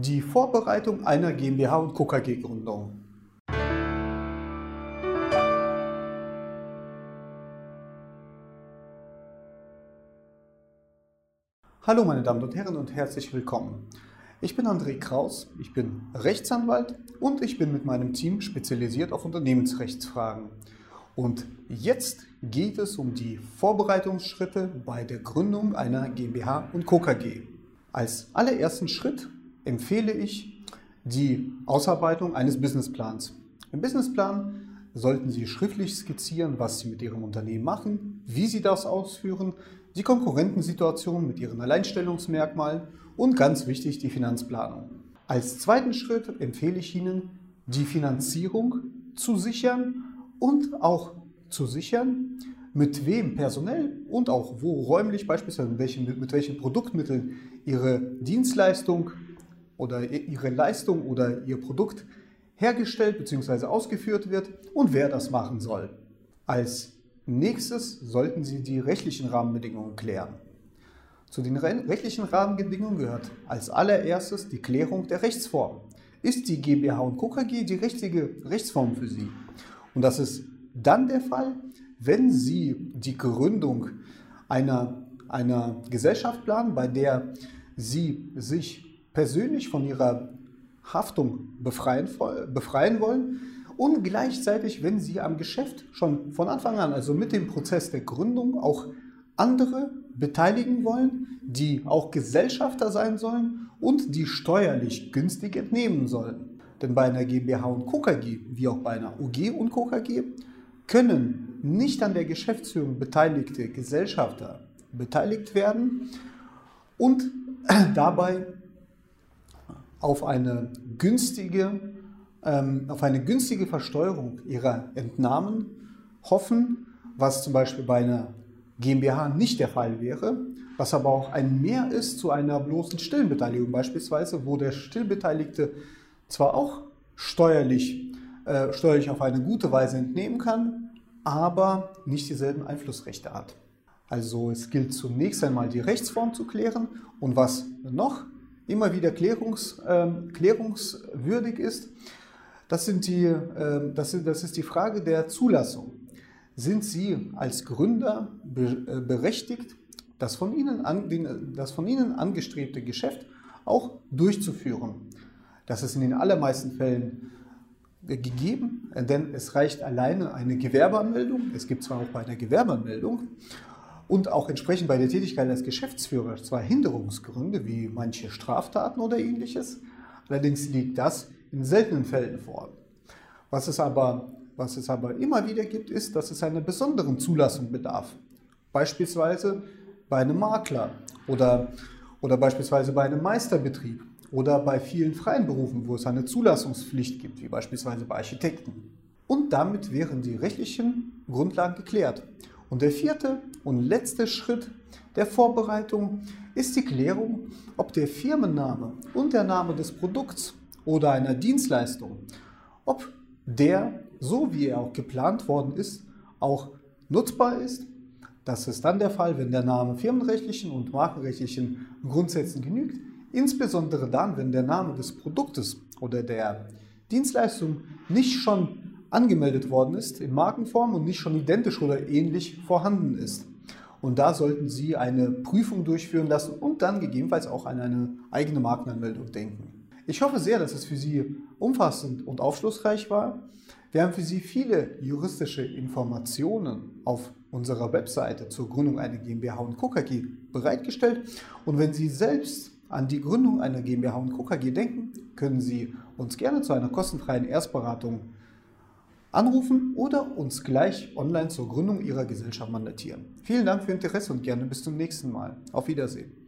Die Vorbereitung einer GmbH und Co. KG Gründung. Hallo meine Damen und Herren und herzlich willkommen. Ich bin André Kraus, ich bin Rechtsanwalt und ich bin mit meinem Team spezialisiert auf Unternehmensrechtsfragen. Und jetzt geht es um die Vorbereitungsschritte bei der Gründung einer GmbH und Co. KG. Als allerersten Schritt empfehle ich die Ausarbeitung eines Businessplans. Im Businessplan sollten Sie schriftlich skizzieren, was Sie mit Ihrem Unternehmen machen, wie Sie das ausführen, die Konkurrentensituation mit Ihren Alleinstellungsmerkmalen und ganz wichtig die Finanzplanung. Als zweiten Schritt empfehle ich Ihnen, die Finanzierung zu sichern und auch zu sichern, mit wem personell und auch wo räumlich beispielsweise mit welchen, mit welchen Produktmitteln Ihre Dienstleistung oder Ihre Leistung oder Ihr Produkt hergestellt bzw. ausgeführt wird und wer das machen soll. Als nächstes sollten Sie die rechtlichen Rahmenbedingungen klären. Zu den rechtlichen Rahmenbedingungen gehört als allererstes die Klärung der Rechtsform. Ist die GmbH und Co. Die richtige Rechtsform für Sie? Und das ist dann der Fall, wenn Sie die Gründung einer, einer Gesellschaft planen, bei der Sie sich persönlich von ihrer Haftung befreien, befreien wollen und gleichzeitig, wenn sie am Geschäft schon von Anfang an, also mit dem Prozess der Gründung, auch andere beteiligen wollen, die auch Gesellschafter sein sollen und die steuerlich günstig entnehmen sollen. Denn bei einer GmbH und Co. KG, wie auch bei einer UG und Co. KG, können nicht an der Geschäftsführung beteiligte Gesellschafter beteiligt werden und dabei auf eine günstige, ähm, auf eine günstige Versteuerung ihrer Entnahmen hoffen, was zum Beispiel bei einer GmbH nicht der Fall wäre, was aber auch ein Mehr ist zu einer bloßen Stillbeteiligung beispielsweise, wo der Stillbeteiligte zwar auch steuerlich, äh, steuerlich auf eine gute Weise entnehmen kann, aber nicht dieselben Einflussrechte hat. Also es gilt zunächst einmal die Rechtsform zu klären und was noch immer wieder klärungs, äh, klärungswürdig ist, das, sind die, äh, das, sind, das ist die Frage der Zulassung. Sind Sie als Gründer äh, berechtigt, das von, Ihnen an, das von Ihnen angestrebte Geschäft auch durchzuführen? Das ist in den allermeisten Fällen gegeben, denn es reicht alleine eine Gewerbeanmeldung. Es gibt zwar auch bei einer Gewerbeanmeldung und auch entsprechend bei der Tätigkeit als Geschäftsführer zwar Hinderungsgründe wie manche Straftaten oder ähnliches, allerdings liegt das in seltenen Fällen vor. Was es aber, was es aber immer wieder gibt, ist, dass es einer besonderen Zulassung bedarf. Beispielsweise bei einem Makler oder, oder beispielsweise bei einem Meisterbetrieb oder bei vielen freien Berufen, wo es eine Zulassungspflicht gibt, wie beispielsweise bei Architekten. Und damit wären die rechtlichen Grundlagen geklärt. Und der vierte und letzte Schritt der Vorbereitung ist die Klärung, ob der Firmenname und der Name des Produkts oder einer Dienstleistung, ob der, so wie er auch geplant worden ist, auch nutzbar ist. Das ist dann der Fall, wenn der Name firmenrechtlichen und markenrechtlichen Grundsätzen genügt, insbesondere dann, wenn der Name des Produktes oder der Dienstleistung nicht schon angemeldet worden ist in Markenform und nicht schon identisch oder ähnlich vorhanden ist. Und da sollten Sie eine Prüfung durchführen lassen und dann gegebenenfalls auch an eine eigene Markenanmeldung denken. Ich hoffe sehr, dass es für Sie umfassend und aufschlussreich war. Wir haben für Sie viele juristische Informationen auf unserer Webseite zur Gründung einer GmbH und Co. KG bereitgestellt. Und wenn Sie selbst an die Gründung einer GmbH und Co. KG denken, können Sie uns gerne zu einer kostenfreien Erstberatung anrufen oder uns gleich online zur Gründung Ihrer Gesellschaft mandatieren. Vielen Dank für Ihr Interesse und gerne bis zum nächsten Mal. Auf Wiedersehen.